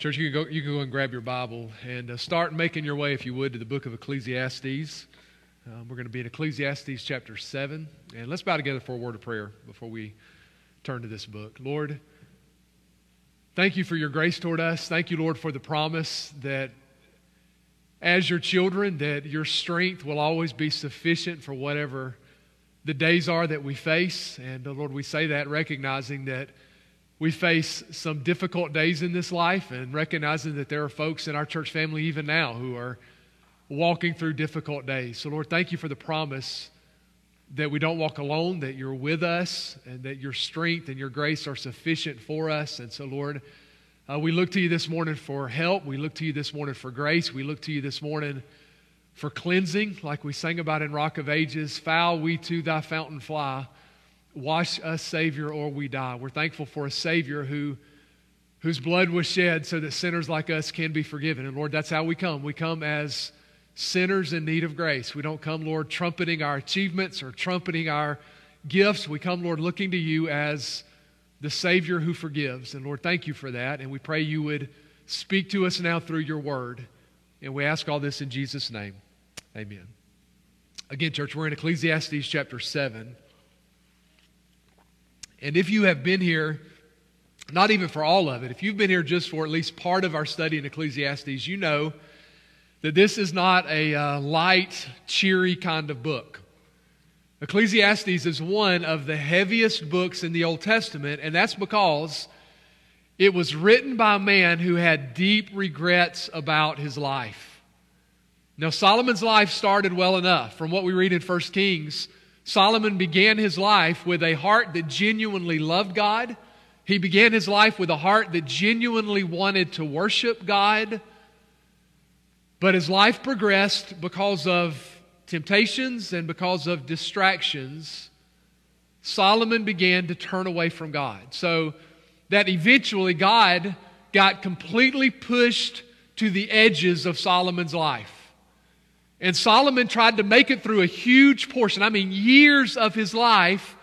Church, you can go, you can go and grab your Bible and uh, start making your way, if you would, to the book of Ecclesiastes. Um, we're going to be in Ecclesiastes chapter 7. And let's bow together for a word of prayer before we turn to this book. Lord, thank you for your grace toward us. Thank you, Lord, for the promise that as your children, that your strength will always be sufficient for whatever the days are that we face. And uh, Lord, we say that recognizing that we face some difficult days in this life and recognizing that there are folks in our church family even now who are walking through difficult days. So, Lord, thank you for the promise that we don't walk alone, that you're with us, and that your strength and your grace are sufficient for us. And so, Lord, uh, we look to you this morning for help. We look to you this morning for grace. We look to you this morning for cleansing, like we sang about in Rock of Ages. Foul we to thy fountain fly. Wash us, Savior, or we die. We're thankful for a Savior who, whose blood was shed so that sinners like us can be forgiven. And Lord, that's how we come. We come as sinners in need of grace. We don't come, Lord, trumpeting our achievements or trumpeting our gifts. We come, Lord, looking to you as the Savior who forgives. And Lord, thank you for that. And we pray you would speak to us now through your word. And we ask all this in Jesus' name. Amen. Again, church, we're in Ecclesiastes chapter 7. And if you have been here, not even for all of it, if you've been here just for at least part of our study in Ecclesiastes, you know that this is not a uh, light, cheery kind of book. Ecclesiastes is one of the heaviest books in the Old Testament, and that's because it was written by a man who had deep regrets about his life. Now, Solomon's life started well enough. From what we read in 1 Kings, Solomon began his life with a heart that genuinely loved God. He began his life with a heart that genuinely wanted to worship God. But as life progressed, because of temptations and because of distractions, Solomon began to turn away from God. So that eventually God got completely pushed to the edges of Solomon's life. And Solomon tried to make it through a huge portion, I mean, years of his life,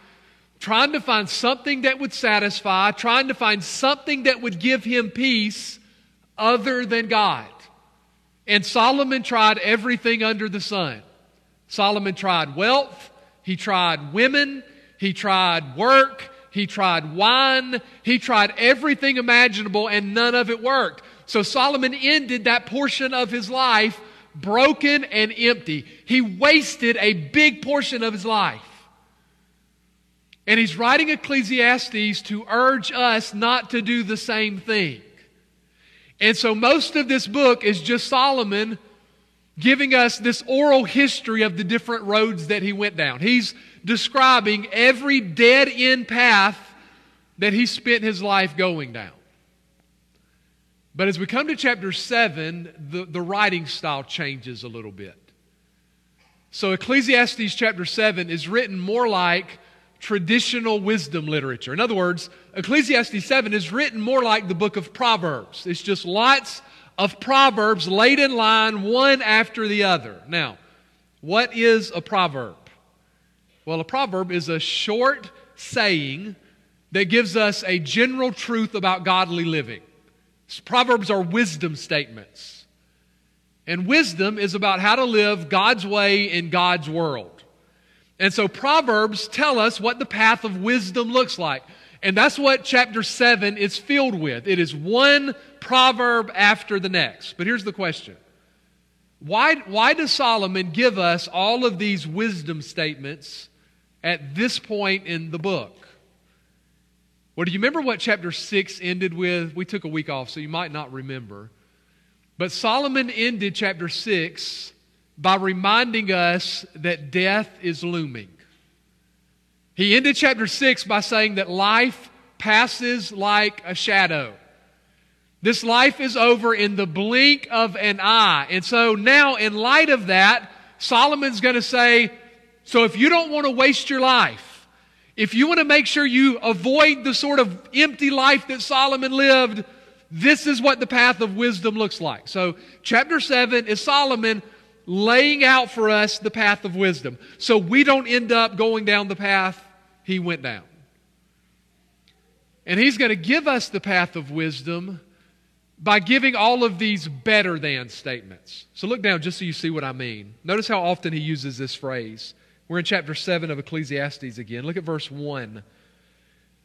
trying to find something that would satisfy, trying to find something that would give him peace other than God. And Solomon tried everything under the sun. Solomon tried wealth, he tried women, he tried work, he tried wine, he tried everything imaginable, and none of it worked. So Solomon ended that portion of his life broken and empty. He wasted a big portion of his life. And he's writing Ecclesiastes to urge us not to do the same thing. And so most of this book is just Solomon giving us this oral history of the different roads that he went down. He's describing every dead end path that he spent his life going down. But as we come to chapter 7, the, the writing style changes a little bit. So, Ecclesiastes chapter 7 is written more like traditional wisdom literature. In other words, Ecclesiastes 7 is written more like the book of Proverbs. It's just lots of Proverbs laid in line, one after the other. Now, what is a proverb? Well, a proverb is a short saying that gives us a general truth about godly living. Proverbs are wisdom statements. And wisdom is about how to live God's way in God's world. And so Proverbs tell us what the path of wisdom looks like. And that's what chapter 7 is filled with. It is one proverb after the next. But here's the question why, why does Solomon give us all of these wisdom statements at this point in the book? Well, do you remember what chapter 6 ended with? We took a week off, so you might not remember. But Solomon ended chapter 6 by reminding us that death is looming. He ended chapter 6 by saying that life passes like a shadow. This life is over in the blink of an eye. And so now, in light of that, Solomon's going to say, So if you don't want to waste your life, if you want to make sure you avoid the sort of empty life that Solomon lived, this is what the path of wisdom looks like. So, chapter 7 is Solomon laying out for us the path of wisdom so we don't end up going down the path he went down. And he's going to give us the path of wisdom by giving all of these better than statements. So look down just so you see what I mean. Notice how often he uses this phrase. We're in chapter 7 of Ecclesiastes again. Look at verse 1.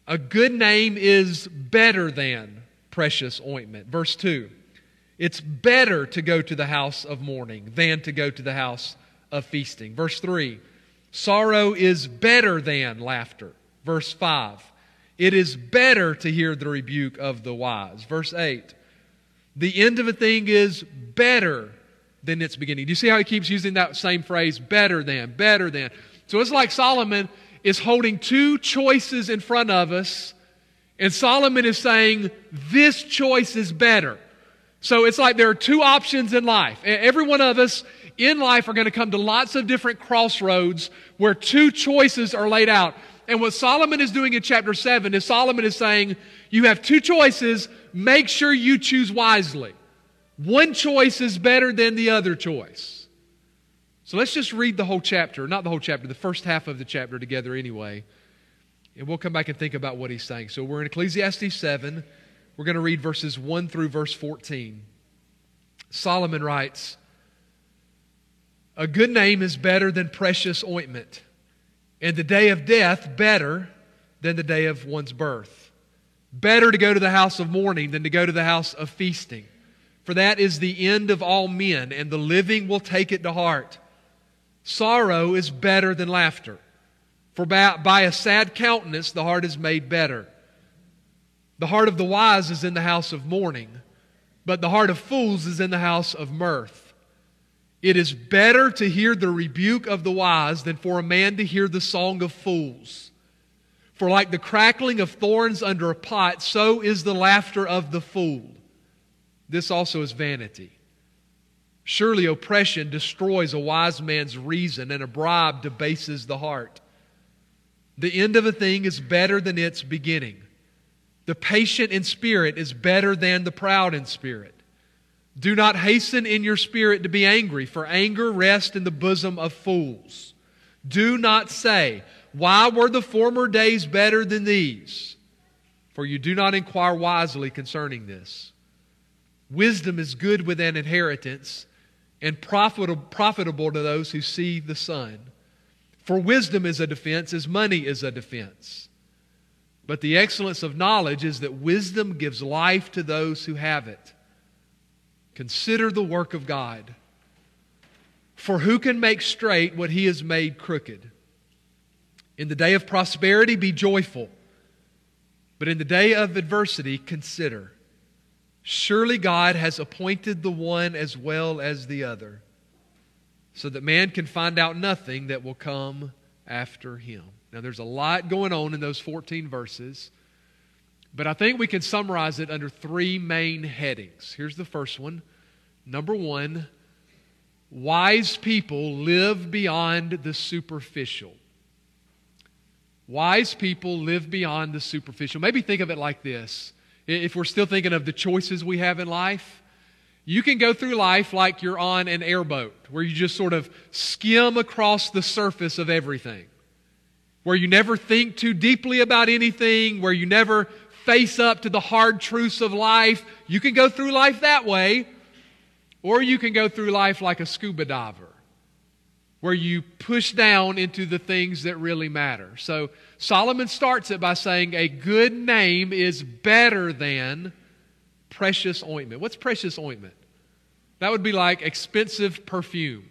A good name is better than precious ointment. Verse 2. It's better to go to the house of mourning than to go to the house of feasting. Verse 3. Sorrow is better than laughter. Verse 5. It is better to hear the rebuke of the wise. Verse 8. The end of a thing is better than its beginning. Do you see how he keeps using that same phrase, better than, better than? So it's like Solomon is holding two choices in front of us, and Solomon is saying, This choice is better. So it's like there are two options in life. Every one of us in life are going to come to lots of different crossroads where two choices are laid out. And what Solomon is doing in chapter 7 is Solomon is saying, You have two choices, make sure you choose wisely. One choice is better than the other choice. So let's just read the whole chapter, not the whole chapter, the first half of the chapter together anyway. And we'll come back and think about what he's saying. So we're in Ecclesiastes 7. We're going to read verses 1 through verse 14. Solomon writes, A good name is better than precious ointment, and the day of death better than the day of one's birth. Better to go to the house of mourning than to go to the house of feasting. For that is the end of all men, and the living will take it to heart. Sorrow is better than laughter, for by, by a sad countenance the heart is made better. The heart of the wise is in the house of mourning, but the heart of fools is in the house of mirth. It is better to hear the rebuke of the wise than for a man to hear the song of fools. For like the crackling of thorns under a pot, so is the laughter of the fool. This also is vanity. Surely oppression destroys a wise man's reason, and a bribe debases the heart. The end of a thing is better than its beginning. The patient in spirit is better than the proud in spirit. Do not hasten in your spirit to be angry, for anger rests in the bosom of fools. Do not say, Why were the former days better than these? For you do not inquire wisely concerning this. Wisdom is good with an inheritance and profitable profitable to those who see the sun. For wisdom is a defense as money is a defense. But the excellence of knowledge is that wisdom gives life to those who have it. Consider the work of God. For who can make straight what he has made crooked? In the day of prosperity, be joyful. But in the day of adversity, consider. Surely God has appointed the one as well as the other, so that man can find out nothing that will come after him. Now, there's a lot going on in those 14 verses, but I think we can summarize it under three main headings. Here's the first one. Number one, wise people live beyond the superficial. Wise people live beyond the superficial. Maybe think of it like this if we're still thinking of the choices we have in life, you can go through life like you're on an airboat, where you just sort of skim across the surface of everything, where you never think too deeply about anything, where you never face up to the hard truths of life. You can go through life that way, or you can go through life like a scuba diver, where you push down into the things that really matter. So, Solomon starts it by saying, A good name is better than precious ointment. What's precious ointment? That would be like expensive perfume.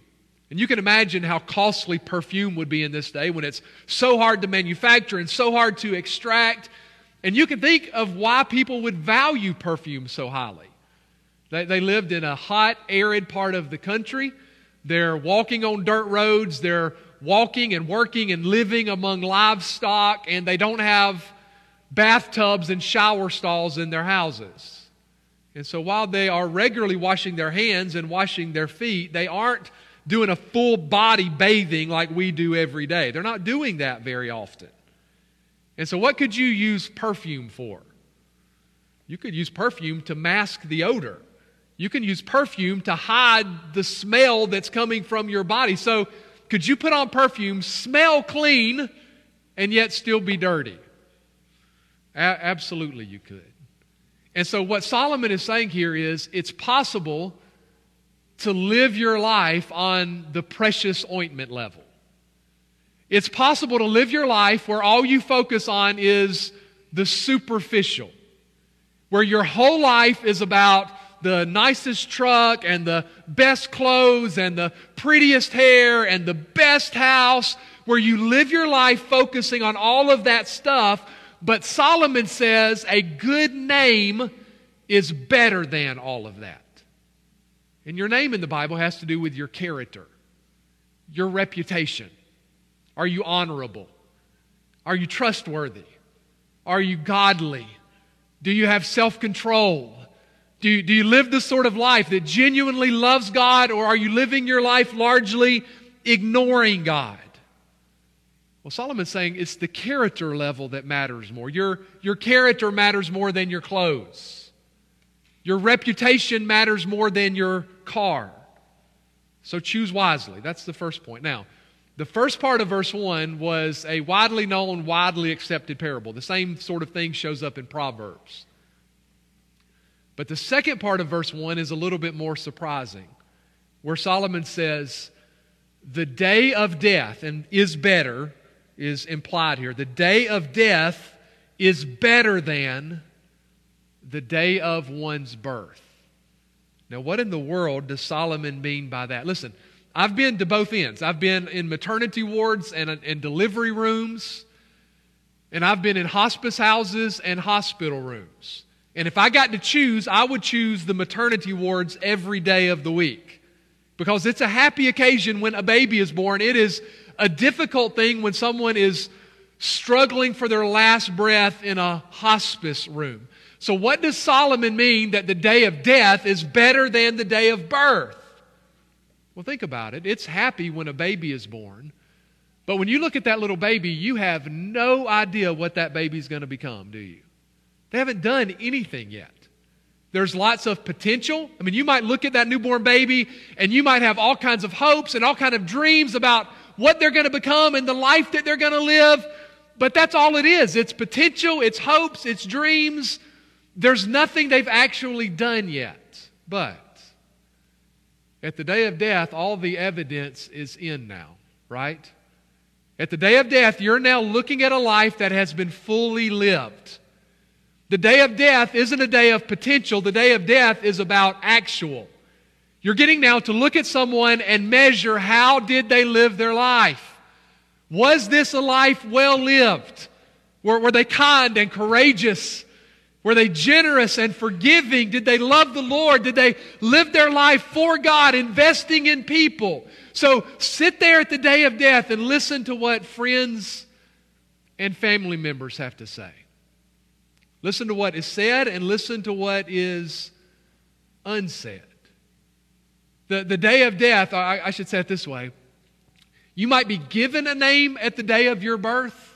And you can imagine how costly perfume would be in this day when it's so hard to manufacture and so hard to extract. And you can think of why people would value perfume so highly. They, they lived in a hot, arid part of the country. They're walking on dirt roads. They're walking and working and living among livestock, and they don't have bathtubs and shower stalls in their houses. And so while they are regularly washing their hands and washing their feet, they aren't doing a full body bathing like we do every day. They're not doing that very often. And so, what could you use perfume for? You could use perfume to mask the odor. You can use perfume to hide the smell that's coming from your body. So, could you put on perfume, smell clean, and yet still be dirty? A- absolutely, you could. And so, what Solomon is saying here is it's possible to live your life on the precious ointment level. It's possible to live your life where all you focus on is the superficial, where your whole life is about the nicest truck and the best clothes and the prettiest hair and the best house, where you live your life focusing on all of that stuff. But Solomon says a good name is better than all of that. And your name in the Bible has to do with your character, your reputation. Are you honorable? Are you trustworthy? Are you godly? Do you have self control? Do you, do you live the sort of life that genuinely loves God, or are you living your life largely ignoring God? Well, Solomon's saying it's the character level that matters more. Your, your character matters more than your clothes. Your reputation matters more than your car. So choose wisely. That's the first point. Now, the first part of verse 1 was a widely known, widely accepted parable. The same sort of thing shows up in Proverbs. But the second part of verse 1 is a little bit more surprising, where Solomon says, The day of death, and is better, is implied here. The day of death is better than the day of one's birth. Now, what in the world does Solomon mean by that? Listen, I've been to both ends. I've been in maternity wards and in delivery rooms, and I've been in hospice houses and hospital rooms. And if I got to choose, I would choose the maternity wards every day of the week because it's a happy occasion when a baby is born. It is a difficult thing when someone is struggling for their last breath in a hospice room. So, what does Solomon mean that the day of death is better than the day of birth? Well, think about it. It's happy when a baby is born. But when you look at that little baby, you have no idea what that baby's going to become, do you? They haven't done anything yet. There's lots of potential. I mean, you might look at that newborn baby and you might have all kinds of hopes and all kinds of dreams about what they're going to become and the life that they're going to live. But that's all it is. It's potential, it's hopes, it's dreams. There's nothing they've actually done yet. But at the day of death, all the evidence is in now, right? At the day of death, you're now looking at a life that has been fully lived. The day of death isn't a day of potential, the day of death is about actual. You're getting now to look at someone and measure how did they live their life? Was this a life well lived? Were, were they kind and courageous? Were they generous and forgiving? Did they love the Lord? Did they live their life for God, investing in people? So sit there at the day of death and listen to what friends and family members have to say. Listen to what is said and listen to what is unsaid. The, the day of death, I, I should say it this way you might be given a name at the day of your birth.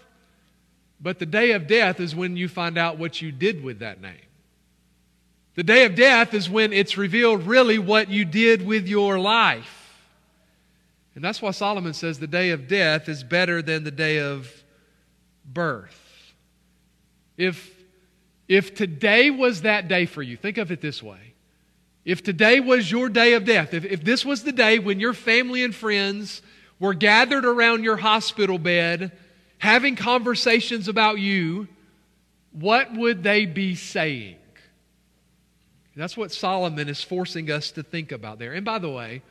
But the day of death is when you find out what you did with that name. The day of death is when it's revealed really what you did with your life. And that's why Solomon says the day of death is better than the day of birth. If, if today was that day for you, think of it this way. If today was your day of death, if, if this was the day when your family and friends were gathered around your hospital bed having conversations about you, what would they be saying? That's what Solomon is forcing us to think about there. And by the way,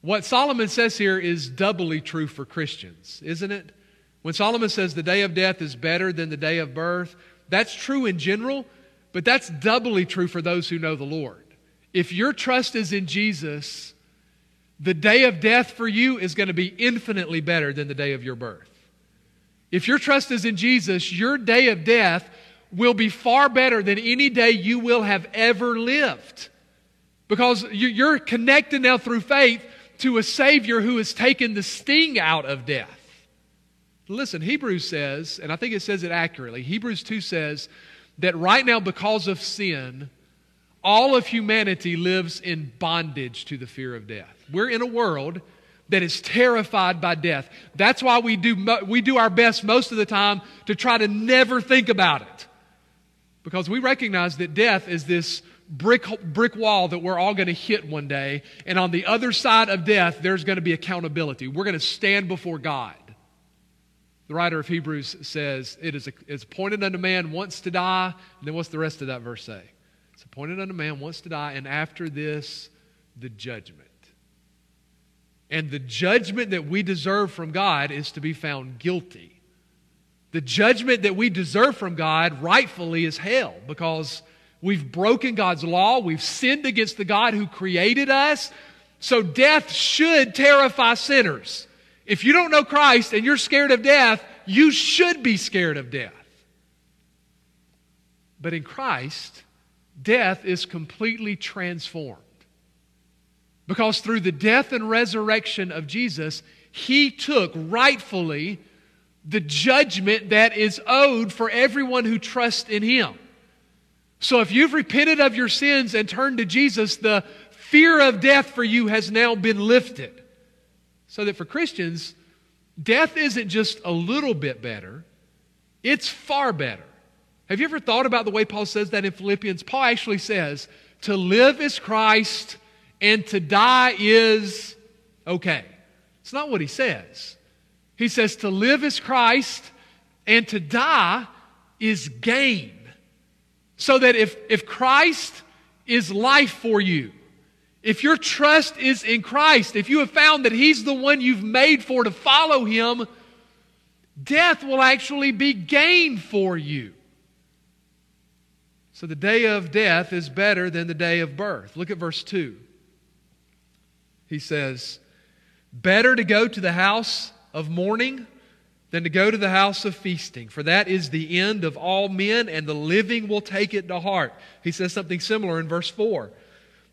what Solomon says here is doubly true for Christians, isn't it? When Solomon says the day of death is better than the day of birth, that's true in general, but that's doubly true for those who know the Lord. If your trust is in Jesus, the day of death for you is going to be infinitely better than the day of your birth. If your trust is in Jesus, your day of death will be far better than any day you will have ever lived. Because you're connected now through faith to a Savior who has taken the sting out of death. Listen, Hebrews says, and I think it says it accurately, Hebrews 2 says that right now, because of sin, all of humanity lives in bondage to the fear of death. We're in a world that is terrified by death. That's why we do, we do our best most of the time to try to never think about it. Because we recognize that death is this brick, brick wall that we're all going to hit one day. And on the other side of death, there's going to be accountability. We're going to stand before God. The writer of Hebrews says, It is it's appointed unto man once to die. And then what's the rest of that verse say? It's appointed unto man once to die, and after this, the judgment. And the judgment that we deserve from God is to be found guilty. The judgment that we deserve from God rightfully is hell because we've broken God's law, we've sinned against the God who created us. So death should terrify sinners. If you don't know Christ and you're scared of death, you should be scared of death. But in Christ, death is completely transformed. Because through the death and resurrection of Jesus, he took rightfully the judgment that is owed for everyone who trusts in him. So if you've repented of your sins and turned to Jesus, the fear of death for you has now been lifted. So that for Christians, death isn't just a little bit better, it's far better. Have you ever thought about the way Paul says that in Philippians? Paul actually says, to live is Christ and to die is okay. It's not what he says. He says to live is Christ and to die is gain. So that if, if Christ is life for you, if your trust is in Christ, if you have found that He's the one you've made for to follow Him, death will actually be gain for you. So the day of death is better than the day of birth. Look at verse 2. He says, Better to go to the house of mourning than to go to the house of feasting, for that is the end of all men, and the living will take it to heart. He says something similar in verse 4.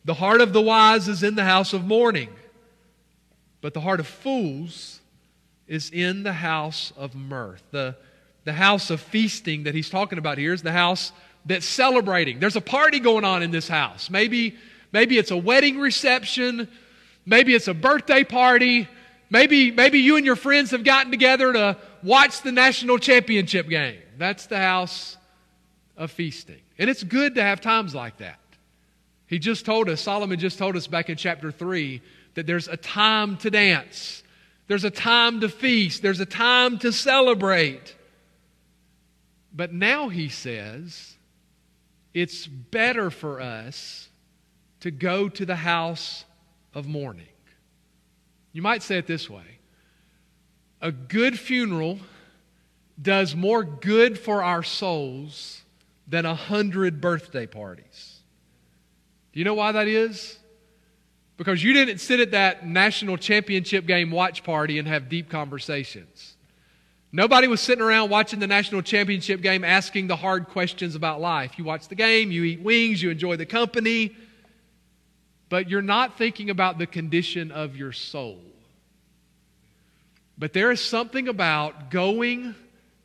The heart of the wise is in the house of mourning, but the heart of fools is in the house of mirth. The, the house of feasting that he's talking about here is the house that's celebrating. There's a party going on in this house. Maybe, maybe it's a wedding reception, maybe it's a birthday party, maybe, maybe you and your friends have gotten together to watch the national championship game. That's the house of feasting. And it's good to have times like that. He just told us, Solomon just told us back in chapter 3, that there's a time to dance, there's a time to feast, there's a time to celebrate. But now he says, it's better for us to go to the house of mourning. You might say it this way a good funeral does more good for our souls than a hundred birthday parties. Do you know why that is? Because you didn't sit at that national championship game watch party and have deep conversations. Nobody was sitting around watching the national championship game asking the hard questions about life. You watch the game, you eat wings, you enjoy the company, but you're not thinking about the condition of your soul. But there is something about going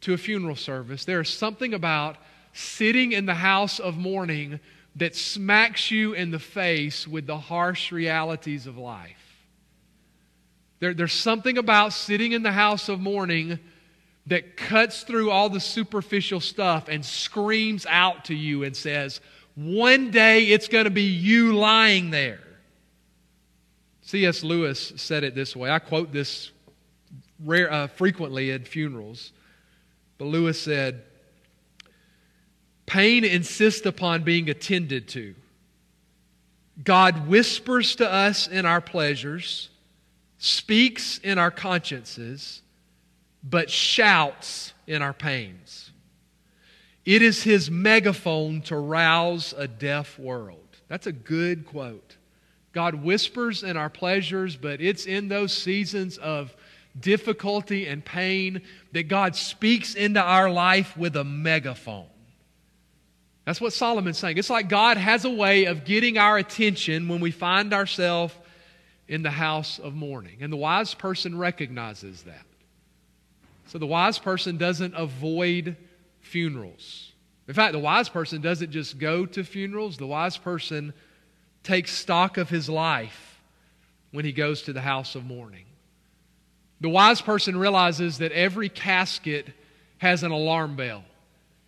to a funeral service, there is something about sitting in the house of mourning that smacks you in the face with the harsh realities of life. There, there's something about sitting in the house of mourning that cuts through all the superficial stuff and screams out to you and says, One day it's going to be you lying there. C.S. Lewis said it this way. I quote this rare, uh, frequently at funerals. But Lewis said, Pain insists upon being attended to. God whispers to us in our pleasures, speaks in our consciences, but shouts in our pains. It is his megaphone to rouse a deaf world. That's a good quote. God whispers in our pleasures, but it's in those seasons of difficulty and pain that God speaks into our life with a megaphone. That's what Solomon's saying. It's like God has a way of getting our attention when we find ourselves in the house of mourning. And the wise person recognizes that. So the wise person doesn't avoid funerals. In fact, the wise person doesn't just go to funerals, the wise person takes stock of his life when he goes to the house of mourning. The wise person realizes that every casket has an alarm bell.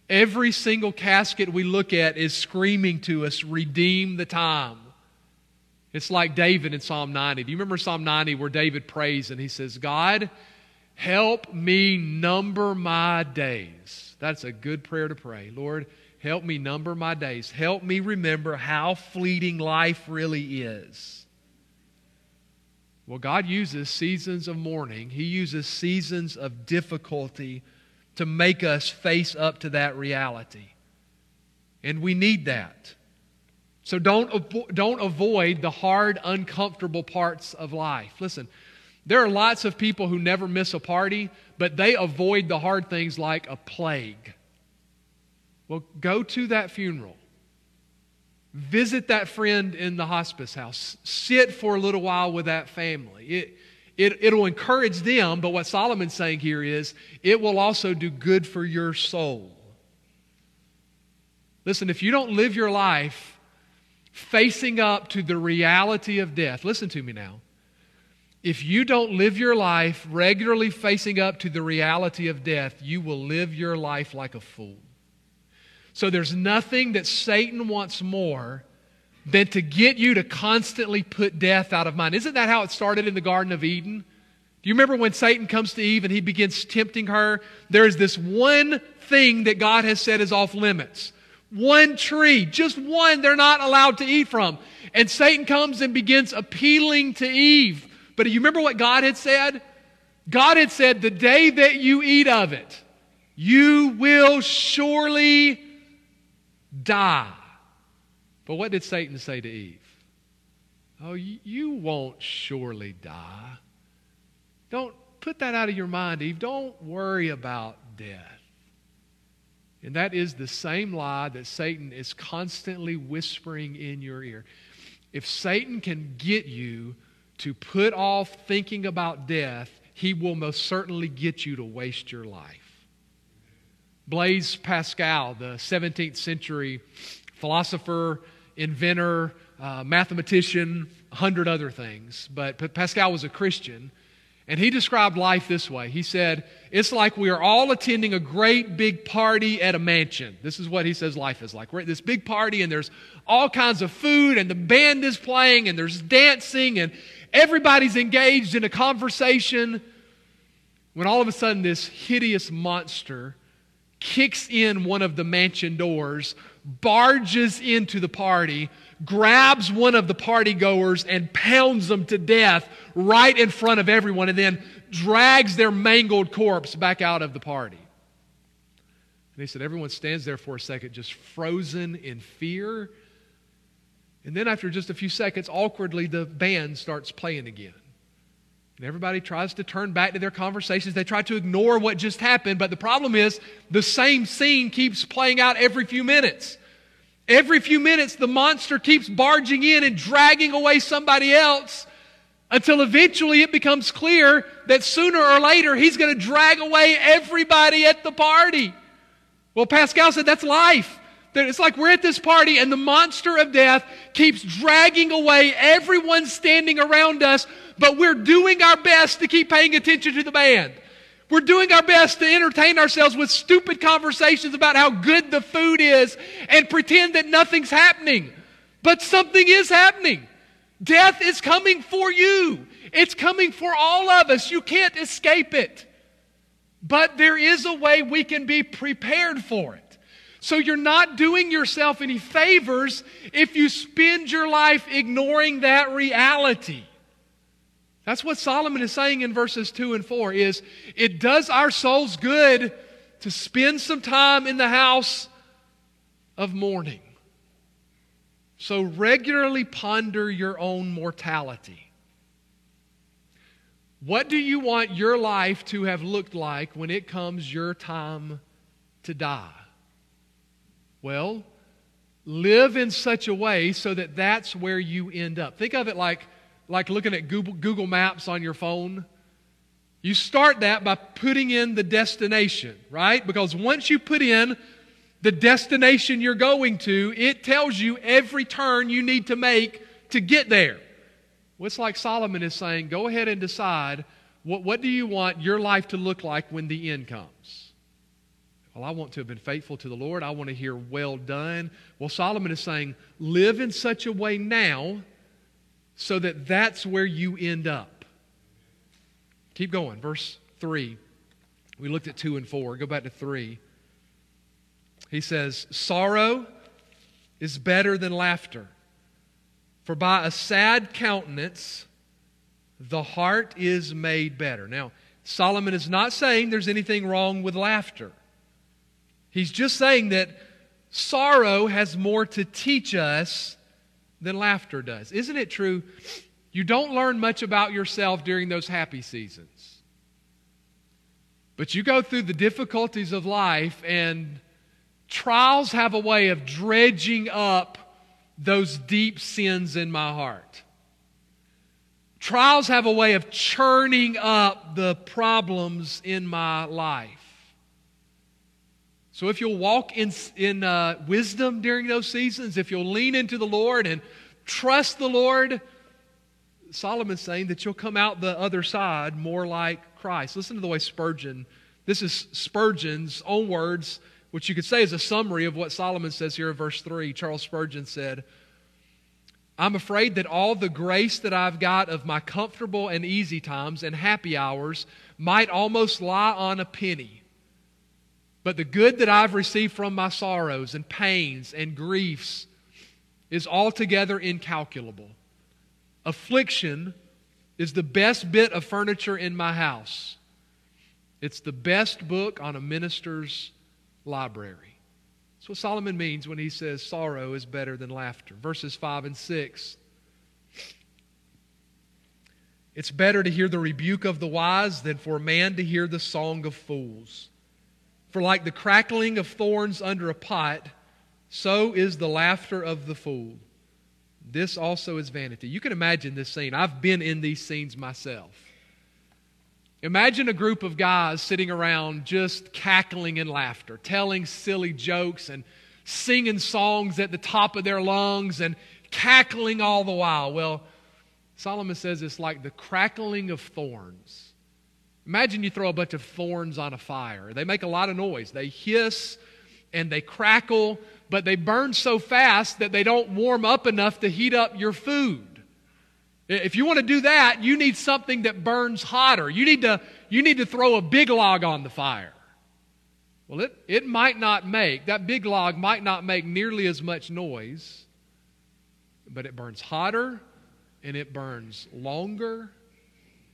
Every single casket we look at is screaming to us, redeem the time. It's like David in Psalm 90. Do you remember Psalm 90 where David prays and he says, God, help me number my days? That's a good prayer to pray. Lord, help me number my days. Help me remember how fleeting life really is. Well, God uses seasons of mourning, He uses seasons of difficulty to make us face up to that reality. And we need that. So don't, don't avoid the hard, uncomfortable parts of life. Listen, there are lots of people who never miss a party, but they avoid the hard things like a plague. Well, go to that funeral. Visit that friend in the hospice house. Sit for a little while with that family. It, it, it'll encourage them, but what Solomon's saying here is it will also do good for your soul. Listen, if you don't live your life facing up to the reality of death, listen to me now. If you don't live your life regularly facing up to the reality of death, you will live your life like a fool. So there's nothing that Satan wants more than to get you to constantly put death out of mind. Isn't that how it started in the Garden of Eden? Do you remember when Satan comes to Eve and he begins tempting her? There is this one thing that God has said is off limits. One tree, just one they're not allowed to eat from. And Satan comes and begins appealing to Eve. But do you remember what God had said? God had said, The day that you eat of it, you will surely die. But what did Satan say to Eve? Oh, you won't surely die. Don't put that out of your mind, Eve. Don't worry about death. And that is the same lie that Satan is constantly whispering in your ear. If Satan can get you to put off thinking about death, he will most certainly get you to waste your life. Blaise Pascal, the 17th century philosopher, inventor, uh, mathematician, a hundred other things. But Pascal was a Christian, and he described life this way. He said, It's like we are all attending a great big party at a mansion. This is what he says life is like. We're at this big party, and there's all kinds of food, and the band is playing, and there's dancing, and everybody's engaged in a conversation. When all of a sudden, this hideous monster kicks in one of the mansion doors, barges into the party, grabs one of the party goers, and pounds them to death right in front of everyone, and then drags their mangled corpse back out of the party. And he said, Everyone stands there for a second, just frozen in fear. And then, after just a few seconds, awkwardly, the band starts playing again. And everybody tries to turn back to their conversations. They try to ignore what just happened, but the problem is the same scene keeps playing out every few minutes. Every few minutes, the monster keeps barging in and dragging away somebody else until eventually it becomes clear that sooner or later he's going to drag away everybody at the party. Well, Pascal said that's life. It's like we're at this party and the monster of death keeps dragging away everyone standing around us but we're doing our best to keep paying attention to the band. We're doing our best to entertain ourselves with stupid conversations about how good the food is and pretend that nothing's happening. But something is happening. Death is coming for you. It's coming for all of us. You can't escape it. But there is a way we can be prepared for it. So you're not doing yourself any favors if you spend your life ignoring that reality. That's what Solomon is saying in verses 2 and 4 is it does our souls good to spend some time in the house of mourning. So regularly ponder your own mortality. What do you want your life to have looked like when it comes your time to die? Well, live in such a way so that that's where you end up. Think of it like like looking at Google, Google Maps on your phone. You start that by putting in the destination, right? Because once you put in the destination you're going to, it tells you every turn you need to make to get there. Well, it's like Solomon is saying go ahead and decide what, what do you want your life to look like when the end comes? Well, I want to have been faithful to the Lord. I want to hear, well done. Well, Solomon is saying, live in such a way now so that that's where you end up. Keep going. Verse 3. We looked at 2 and 4. Go back to 3. He says, Sorrow is better than laughter, for by a sad countenance the heart is made better. Now, Solomon is not saying there's anything wrong with laughter. He's just saying that sorrow has more to teach us than laughter does. Isn't it true? You don't learn much about yourself during those happy seasons. But you go through the difficulties of life, and trials have a way of dredging up those deep sins in my heart. Trials have a way of churning up the problems in my life. So if you'll walk in, in uh, wisdom during those seasons, if you'll lean into the Lord and trust the Lord, Solomon's saying that you'll come out the other side more like Christ. Listen to the way Spurgeon, this is Spurgeon's own words, which you could say is a summary of what Solomon says here in verse 3. Charles Spurgeon said, I'm afraid that all the grace that I've got of my comfortable and easy times and happy hours might almost lie on a penny but the good that I've received from my sorrows and pains and griefs is altogether incalculable. Affliction is the best bit of furniture in my house. It's the best book on a minister's library. That's what Solomon means when he says sorrow is better than laughter. Verses 5 and 6. It's better to hear the rebuke of the wise than for a man to hear the song of fools. For like the crackling of thorns under a pot, so is the laughter of the fool. This also is vanity. You can imagine this scene. I've been in these scenes myself. Imagine a group of guys sitting around just cackling in laughter, telling silly jokes and singing songs at the top of their lungs and cackling all the while. Well, Solomon says it's like the crackling of thorns Imagine you throw a bunch of thorns on a fire. They make a lot of noise. They hiss and they crackle, but they burn so fast that they don't warm up enough to heat up your food. If you want to do that, you need something that burns hotter. You need to, you need to throw a big log on the fire. Well, it, it might not make, that big log might not make nearly as much noise, but it burns hotter and it burns longer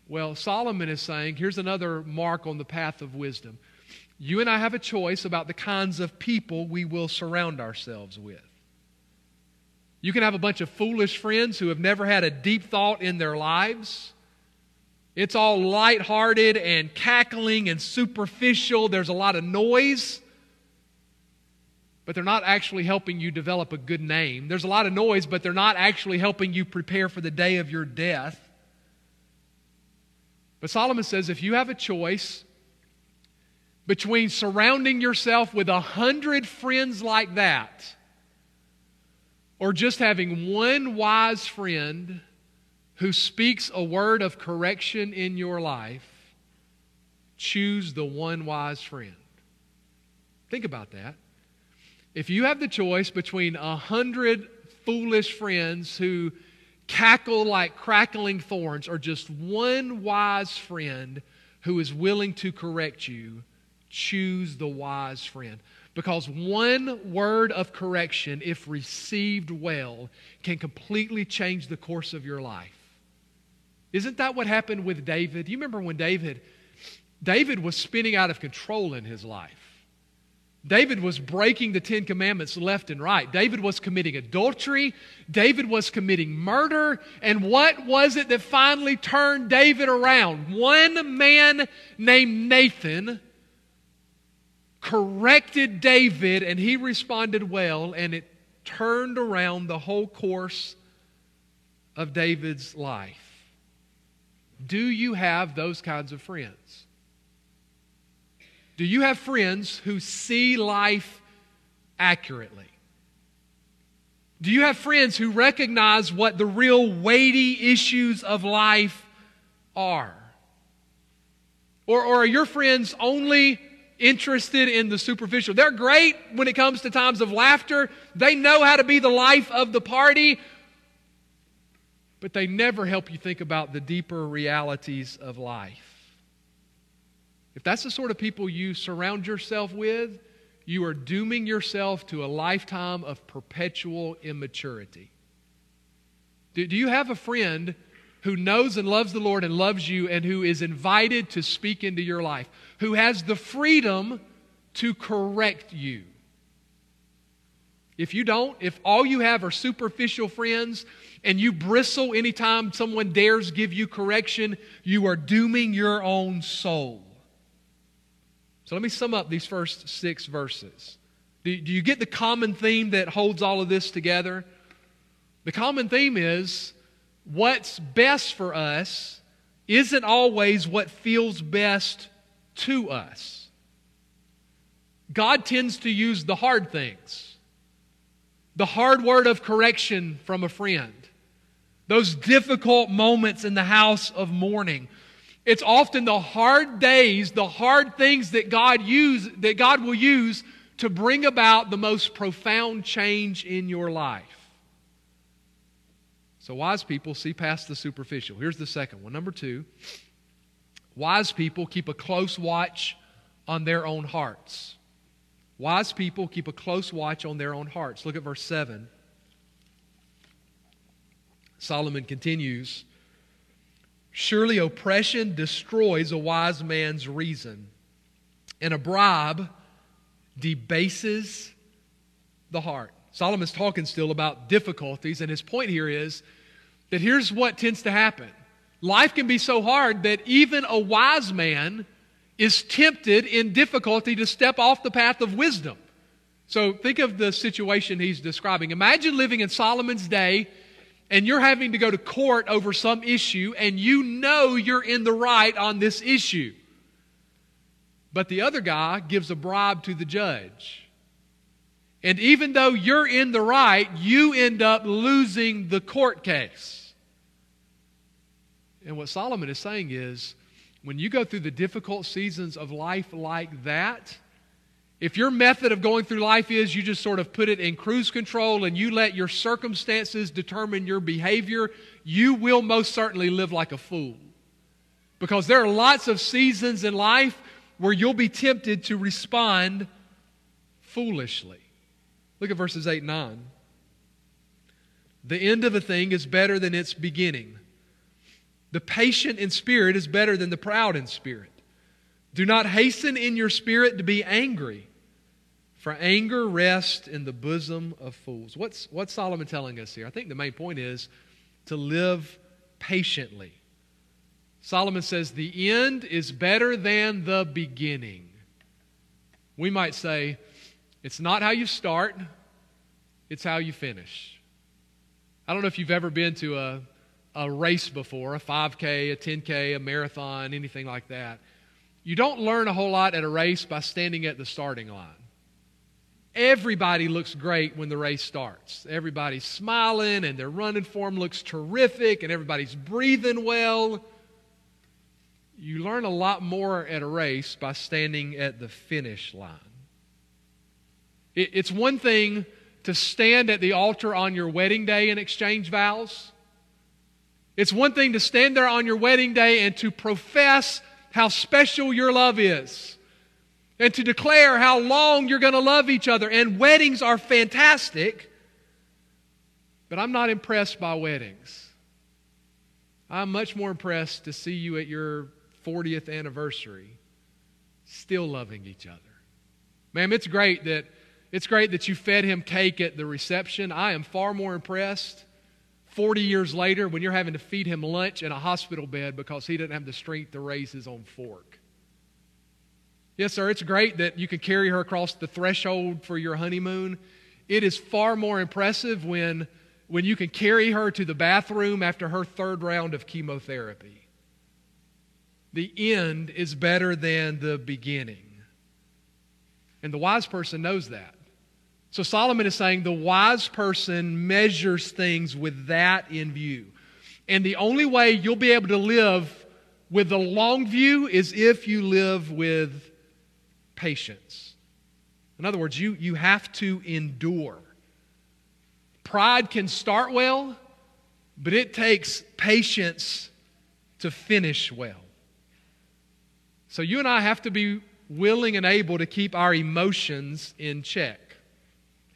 well, Solomon is saying here's another mark on the path of wisdom. You and I have a choice about the kinds of people we will surround ourselves with. You can have a bunch of foolish friends who have never had a deep thought in their lives. It's all lighthearted and cackling and superficial. There's a lot of noise, but they're not actually helping you develop a good name. There's a lot of noise, but they're not actually helping you prepare for the day of your death. But Solomon says if you have a choice between surrounding yourself with a hundred friends like that or just having one wise friend who speaks a word of correction in your life, choose the one wise friend. Think about that. If you have the choice between a hundred foolish friends who cackle like crackling thorns, or just one wise friend who is willing to correct you, choose the wise friend. Because one word of correction, if received well, can completely change the course of your life. Isn't that what happened with David? You remember when David David was spinning out of control in his life. David was breaking the Ten Commandments left and right. David was committing adultery. David was committing murder. And what was it that finally turned David around? One man named Nathan corrected David, and he responded well, and it turned around the whole course of David's life. Do you have those kinds of friends? Do you have friends who see life accurately? Do you have friends who recognize what the real weighty issues of life are? Or, or are your friends only interested in the superficial. They're great when it comes to times of laughter. They know how to be the life of the party, but they never help you think about the deeper realities of life. If that's the sort of people you surround yourself with, you are dooming yourself to a lifetime of perpetual immaturity. Do, do you have a friend who knows and loves the Lord and loves you and who is invited to speak into your life, who has the freedom to correct you? If you don't, if all you have are superficial friends and you bristle anytime someone dares give you correction, you are dooming your own soul. So let me sum up these first six verses. Do, do you get the common theme that holds all of this together? The common theme is what's best for us isn't always what feels best to us. God tends to use the hard things the hard word of correction from a friend, those difficult moments in the house of mourning. It's often the hard days, the hard things that God use that God will use to bring about the most profound change in your life. So wise people see past the superficial. Here's the second one. Number 2, wise people keep a close watch on their own hearts. Wise people keep a close watch on their own hearts. Look at verse 7. Solomon continues Surely oppression destroys a wise man's reason, and a bribe debases the heart. Solomon's talking still about difficulties, and his point here is that here's what tends to happen life can be so hard that even a wise man is tempted in difficulty to step off the path of wisdom. So think of the situation he's describing. Imagine living in Solomon's day and you're having to go to court over some issue and you know you're in the right on this issue. But the other guy gives a bribe to the judge. And even though you're in the right, you end up losing the court case. And what Solomon is saying is when you go through the difficult seasons of life like that, if your method of going through life is you just sort of put it in cruise control and you let your circumstances determine your behavior, you will most certainly live like a fool. Because there are lots of seasons in life where you'll be tempted to respond foolishly. Look at verses 8 and 9. The end of a thing is better than its beginning. The patient in spirit is better than the proud in spirit. Do not hasten in your spirit to be angry, for anger rests in the bosom of fools. What's, what's Solomon telling us here? I think the main point is to live patiently. Solomon says the end is better than the beginning. We might say, it's not how you start, it's how you finish. I don't know if you've ever been to a, a race before a 5K, a 10K, a marathon, anything like that. You don't learn a whole lot at a race by standing at the starting line. Everybody looks great when the race starts. Everybody's smiling and their running form looks terrific and everybody's breathing well. You learn a lot more at a race by standing at the finish line. It's one thing to stand at the altar on your wedding day and exchange vows. It's one thing to stand there on your wedding day and to profess how special your love is and to declare how long you're going to love each other. And weddings are fantastic, but I'm not impressed by weddings. I'm much more impressed to see you at your 40th anniversary still loving each other. Ma'am, it's great that it's great that you fed him cake at the reception. I am far more impressed 40 years later when you're having to feed him lunch in a hospital bed because he didn't have the strength to raise his own fork. Yes, sir, it's great that you can carry her across the threshold for your honeymoon. It is far more impressive when, when you can carry her to the bathroom after her third round of chemotherapy. The end is better than the beginning. And the wise person knows that. So Solomon is saying the wise person measures things with that in view. And the only way you'll be able to live with the long view is if you live with patience. In other words, you, you have to endure. Pride can start well, but it takes patience to finish well. So you and I have to be willing and able to keep our emotions in check.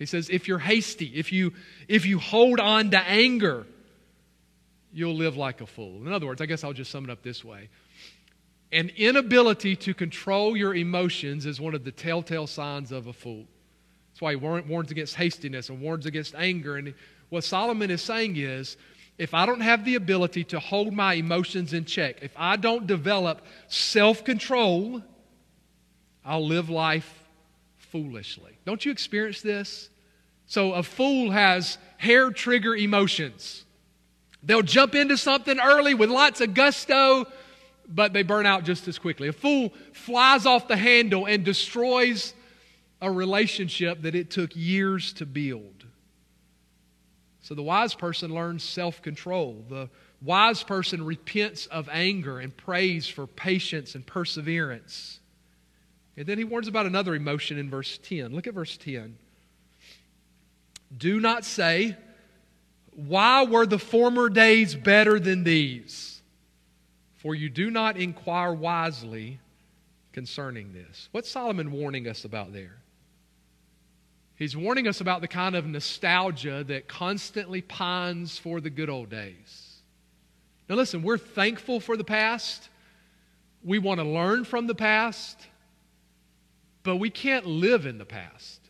He says, if you're hasty, if you, if you hold on to anger, you'll live like a fool. In other words, I guess I'll just sum it up this way an inability to control your emotions is one of the telltale signs of a fool. That's why he warns against hastiness and warns against anger. And what Solomon is saying is if I don't have the ability to hold my emotions in check, if I don't develop self control, I'll live life foolishly. Don't you experience this? So, a fool has hair trigger emotions. They'll jump into something early with lots of gusto, but they burn out just as quickly. A fool flies off the handle and destroys a relationship that it took years to build. So the wise person learns self control. The wise person repents of anger and prays for patience and perseverance. And then he warns about another emotion in verse 10. Look at verse 10. Do not say, Why were the former days better than these? For you do not inquire wisely concerning this. What's Solomon warning us about there? He's warning us about the kind of nostalgia that constantly pines for the good old days. Now, listen, we're thankful for the past. We want to learn from the past, but we can't live in the past.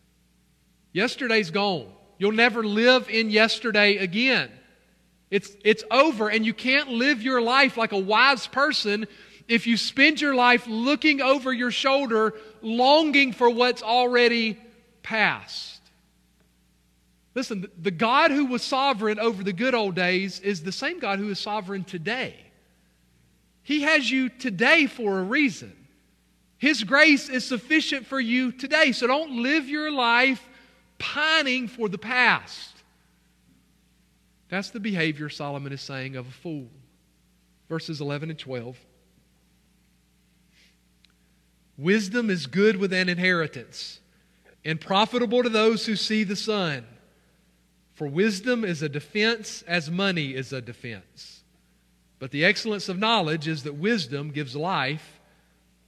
Yesterday's gone. You'll never live in yesterday again. It's, it's over, and you can't live your life like a wise person if you spend your life looking over your shoulder, longing for what's already past. Listen, the God who was sovereign over the good old days is the same God who is sovereign today. He has you today for a reason. His grace is sufficient for you today. So don't live your life pining for the past. That's the behavior Solomon is saying of a fool. Verses 11 and 12. Wisdom is good with an inheritance, and profitable to those who see the sun. For wisdom is a defense as money is a defense. But the excellence of knowledge is that wisdom gives life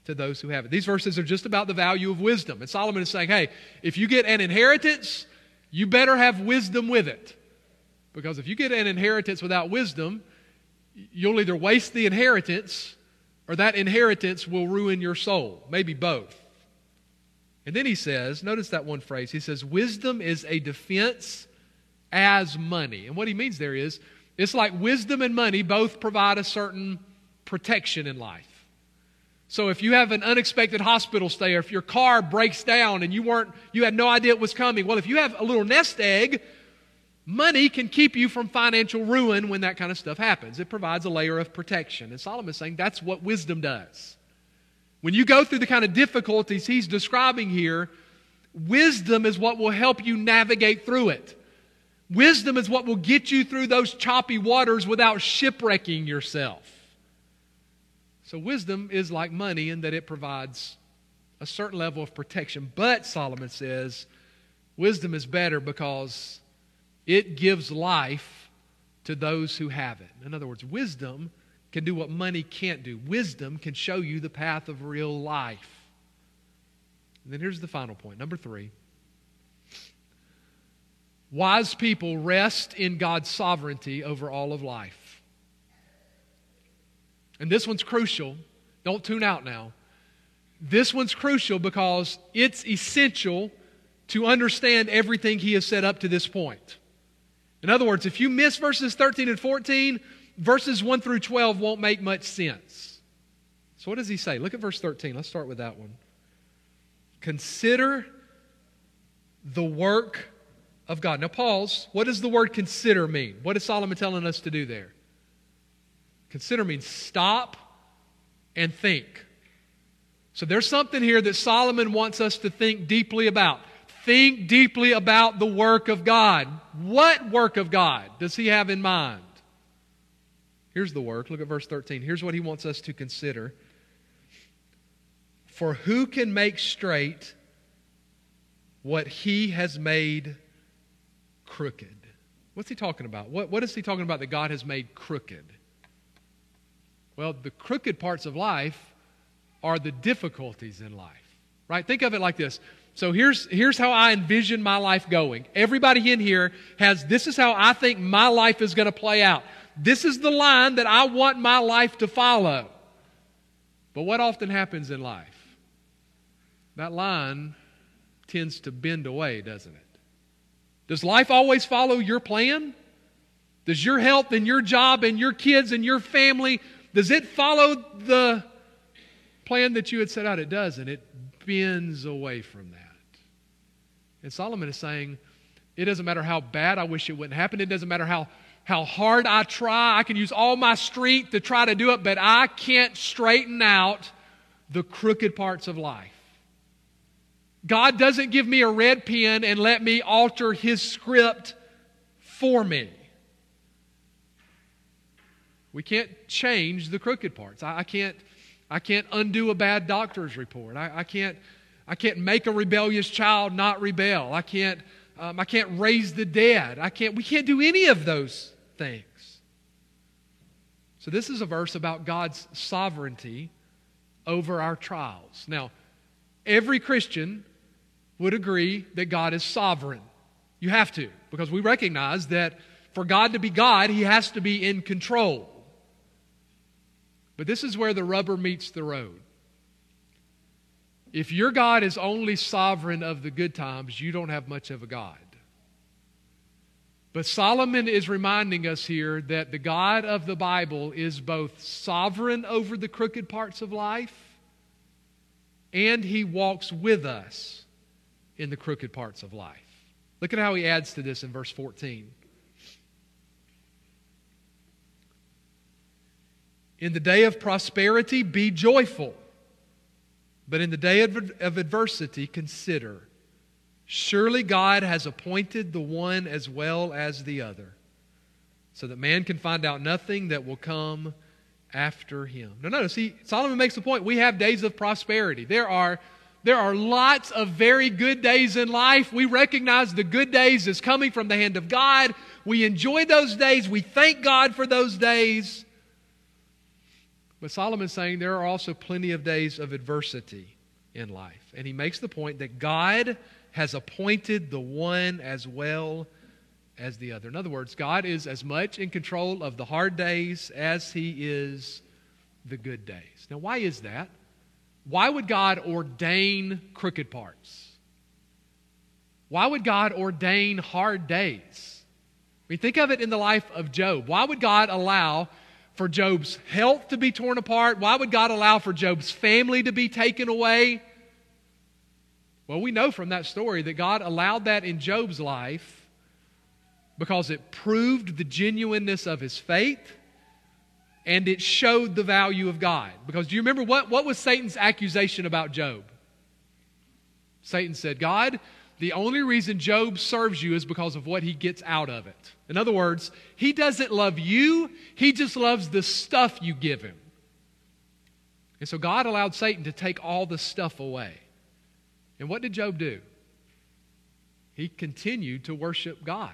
to those who have it. These verses are just about the value of wisdom. And Solomon is saying, hey, if you get an inheritance, you better have wisdom with it. Because if you get an inheritance without wisdom, you'll either waste the inheritance or that inheritance will ruin your soul. Maybe both. And then he says, notice that one phrase. He says, Wisdom is a defense as money. And what he means there is, it's like wisdom and money both provide a certain protection in life. So if you have an unexpected hospital stay or if your car breaks down and you weren't you had no idea it was coming, well if you have a little nest egg Money can keep you from financial ruin when that kind of stuff happens. It provides a layer of protection. And Solomon is saying that's what wisdom does. When you go through the kind of difficulties he's describing here, wisdom is what will help you navigate through it. Wisdom is what will get you through those choppy waters without shipwrecking yourself. So, wisdom is like money in that it provides a certain level of protection. But, Solomon says, wisdom is better because it gives life to those who have it. In other words, wisdom can do what money can't do. Wisdom can show you the path of real life. And then here's the final point. Number three wise people rest in God's sovereignty over all of life. And this one's crucial. Don't tune out now. This one's crucial because it's essential to understand everything He has set up to this point. In other words, if you miss verses 13 and 14, verses 1 through 12 won't make much sense. So, what does he say? Look at verse 13. Let's start with that one. Consider the work of God. Now, pause. What does the word consider mean? What is Solomon telling us to do there? Consider means stop and think. So, there's something here that Solomon wants us to think deeply about. Think deeply about the work of God. What work of God does he have in mind? Here's the work. Look at verse 13. Here's what he wants us to consider. For who can make straight what he has made crooked? What's he talking about? What, what is he talking about that God has made crooked? Well, the crooked parts of life are the difficulties in life, right? Think of it like this. So here's, here's how I envision my life going. Everybody in here has this is how I think my life is going to play out. This is the line that I want my life to follow. But what often happens in life? That line tends to bend away, doesn't it? Does life always follow your plan? Does your health and your job and your kids and your family, does it follow the plan that you had set out? It does, and it bends away from that. And Solomon is saying, it doesn't matter how bad I wish it wouldn't happen. It doesn't matter how, how hard I try. I can use all my strength to try to do it, but I can't straighten out the crooked parts of life. God doesn't give me a red pen and let me alter his script for me. We can't change the crooked parts. I, I can't, I can't undo a bad doctor's report. I, I, can't, I can't make a rebellious child not rebel. I can't, um, I can't raise the dead. I can't, we can't do any of those things. So, this is a verse about God's sovereignty over our trials. Now, every Christian would agree that God is sovereign. You have to, because we recognize that for God to be God, He has to be in control. But this is where the rubber meets the road. If your God is only sovereign of the good times, you don't have much of a God. But Solomon is reminding us here that the God of the Bible is both sovereign over the crooked parts of life and he walks with us in the crooked parts of life. Look at how he adds to this in verse 14. In the day of prosperity, be joyful. But in the day of, adversity, consider. Surely God has appointed the one as well as the other, so that man can find out nothing that will come after him. Now, notice, he, Solomon makes the point we have days of prosperity. There are there are lots of very good days in life. We recognize the good days as coming from the hand of God. We enjoy those days. We thank God for those days. But Solomon's saying there are also plenty of days of adversity in life. And he makes the point that God has appointed the one as well as the other. In other words, God is as much in control of the hard days as he is the good days. Now, why is that? Why would God ordain crooked parts? Why would God ordain hard days? I mean, think of it in the life of Job. Why would God allow for Job's health to be torn apart? Why would God allow for Job's family to be taken away? Well, we know from that story that God allowed that in Job's life because it proved the genuineness of his faith and it showed the value of God. Because do you remember what, what was Satan's accusation about Job? Satan said, God, the only reason Job serves you is because of what he gets out of it. In other words, he doesn't love you, he just loves the stuff you give him. And so God allowed Satan to take all the stuff away. And what did Job do? He continued to worship God.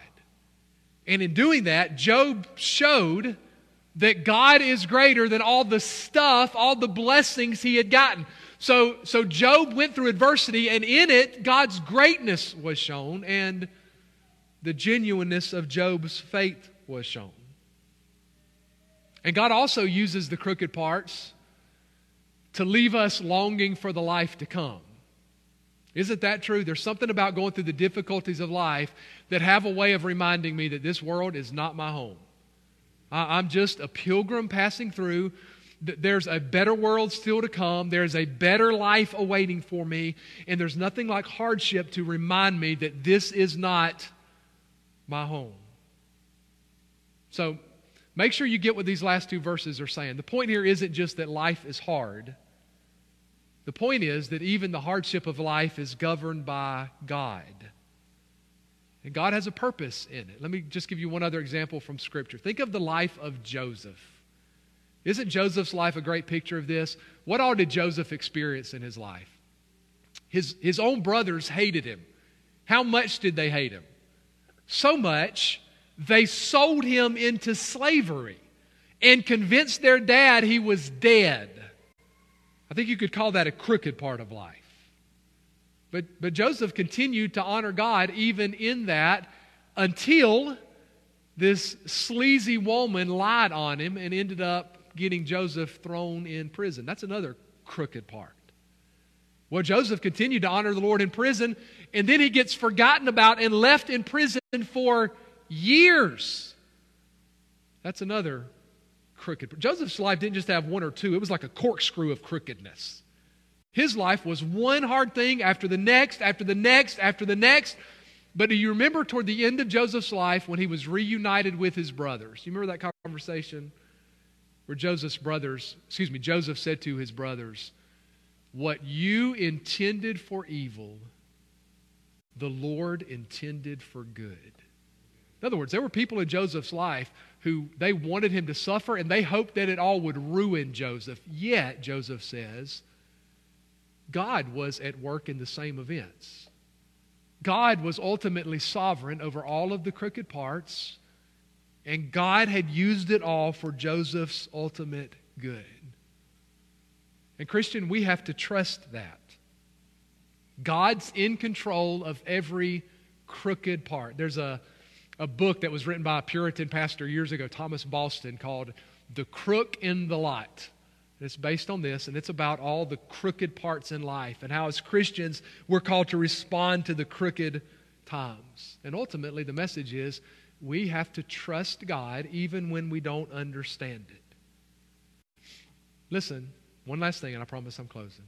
And in doing that, Job showed that God is greater than all the stuff, all the blessings he had gotten. So, so Job went through adversity, and in it, God's greatness was shown, and the genuineness of Job's faith was shown. And God also uses the crooked parts to leave us longing for the life to come. Isn't that true? There's something about going through the difficulties of life that have a way of reminding me that this world is not my home. I'm just a pilgrim passing through. There's a better world still to come. There's a better life awaiting for me. And there's nothing like hardship to remind me that this is not my home. So make sure you get what these last two verses are saying. The point here isn't just that life is hard, the point is that even the hardship of life is governed by God. And God has a purpose in it. Let me just give you one other example from Scripture. Think of the life of Joseph. Isn't Joseph's life a great picture of this? What all did Joseph experience in his life? His, his own brothers hated him. How much did they hate him? So much, they sold him into slavery and convinced their dad he was dead. I think you could call that a crooked part of life. But, but Joseph continued to honor God even in that until this sleazy woman lied on him and ended up getting Joseph thrown in prison. That's another crooked part. Well, Joseph continued to honor the Lord in prison, and then he gets forgotten about and left in prison for years. That's another crooked. Joseph's life didn't just have one or two, it was like a corkscrew of crookedness. His life was one hard thing after the next, after the next, after the next. But do you remember toward the end of Joseph's life when he was reunited with his brothers? You remember that conversation where Joseph's brothers, excuse me, Joseph said to his brothers, What you intended for evil, the Lord intended for good. In other words, there were people in Joseph's life who they wanted him to suffer and they hoped that it all would ruin Joseph. Yet, Joseph says, God was at work in the same events. God was ultimately sovereign over all of the crooked parts, and God had used it all for Joseph's ultimate good. And, Christian, we have to trust that. God's in control of every crooked part. There's a, a book that was written by a Puritan pastor years ago, Thomas Boston, called The Crook in the Lot. It's based on this, and it's about all the crooked parts in life and how, as Christians, we're called to respond to the crooked times. And ultimately, the message is we have to trust God even when we don't understand it. Listen, one last thing, and I promise I'm closing.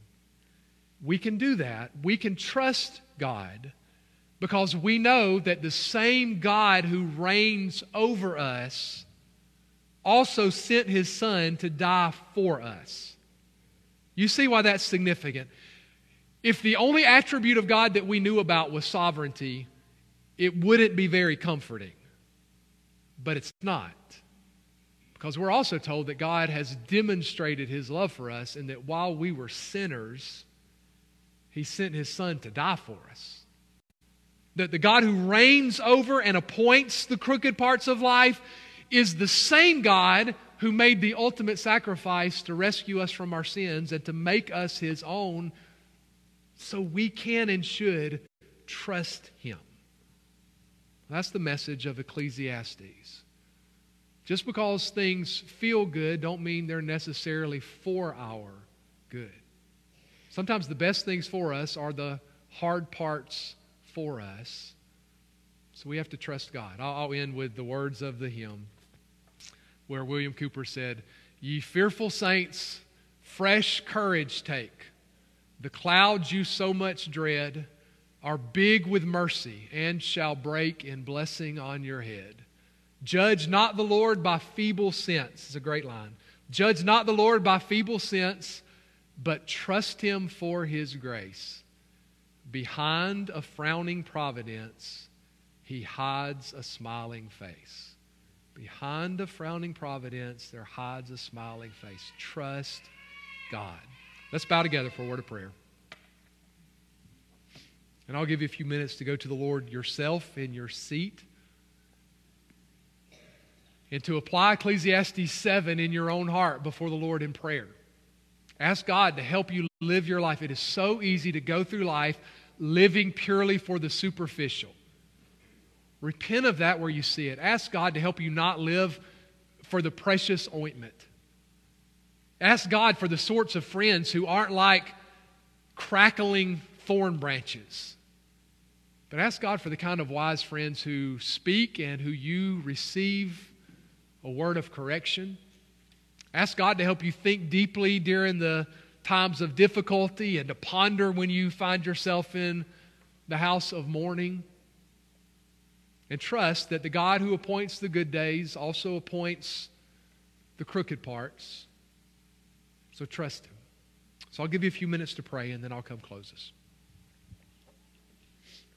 We can do that. We can trust God because we know that the same God who reigns over us also sent his son to die for us. You see why that's significant. If the only attribute of God that we knew about was sovereignty, it wouldn't be very comforting. But it's not. Because we're also told that God has demonstrated his love for us and that while we were sinners, he sent his son to die for us. That the God who reigns over and appoints the crooked parts of life is the same God who made the ultimate sacrifice to rescue us from our sins and to make us his own so we can and should trust him. That's the message of Ecclesiastes. Just because things feel good don't mean they're necessarily for our good. Sometimes the best things for us are the hard parts for us. So we have to trust God. I'll, end with the words of the hymn where William Cowper said, Ye fearful saints, fresh courage take. The clouds you so much dread are big with mercy and shall break in blessing on your head. Judge not the Lord by feeble sense. It's a great line. Judge not the Lord by feeble sense, but trust him for his grace. Behind a frowning providence, he hides a smiling face. Behind a frowning providence, there hides a smiling face. Trust God. Let's bow together for a word of prayer. And I'll give you a few minutes to go to the Lord yourself in your seat and to apply Ecclesiastes 7 in your own heart before the Lord in prayer. Ask God to help you live your life. It is so easy to go through life living purely for the superficial. Repent of that where you see it. Ask God to help you not live for the precious ointment. Ask God for the sorts of friends who aren't like crackling thorn branches. But ask God for the kind of wise friends who speak and who you receive a word of correction. Ask God to help you think deeply during the times of difficulty and to ponder when you find yourself in the house of mourning. And trust that the God who appoints the good days also appoints the crooked parts. So trust Him. So I'll give you a few minutes to pray and then I'll come close us.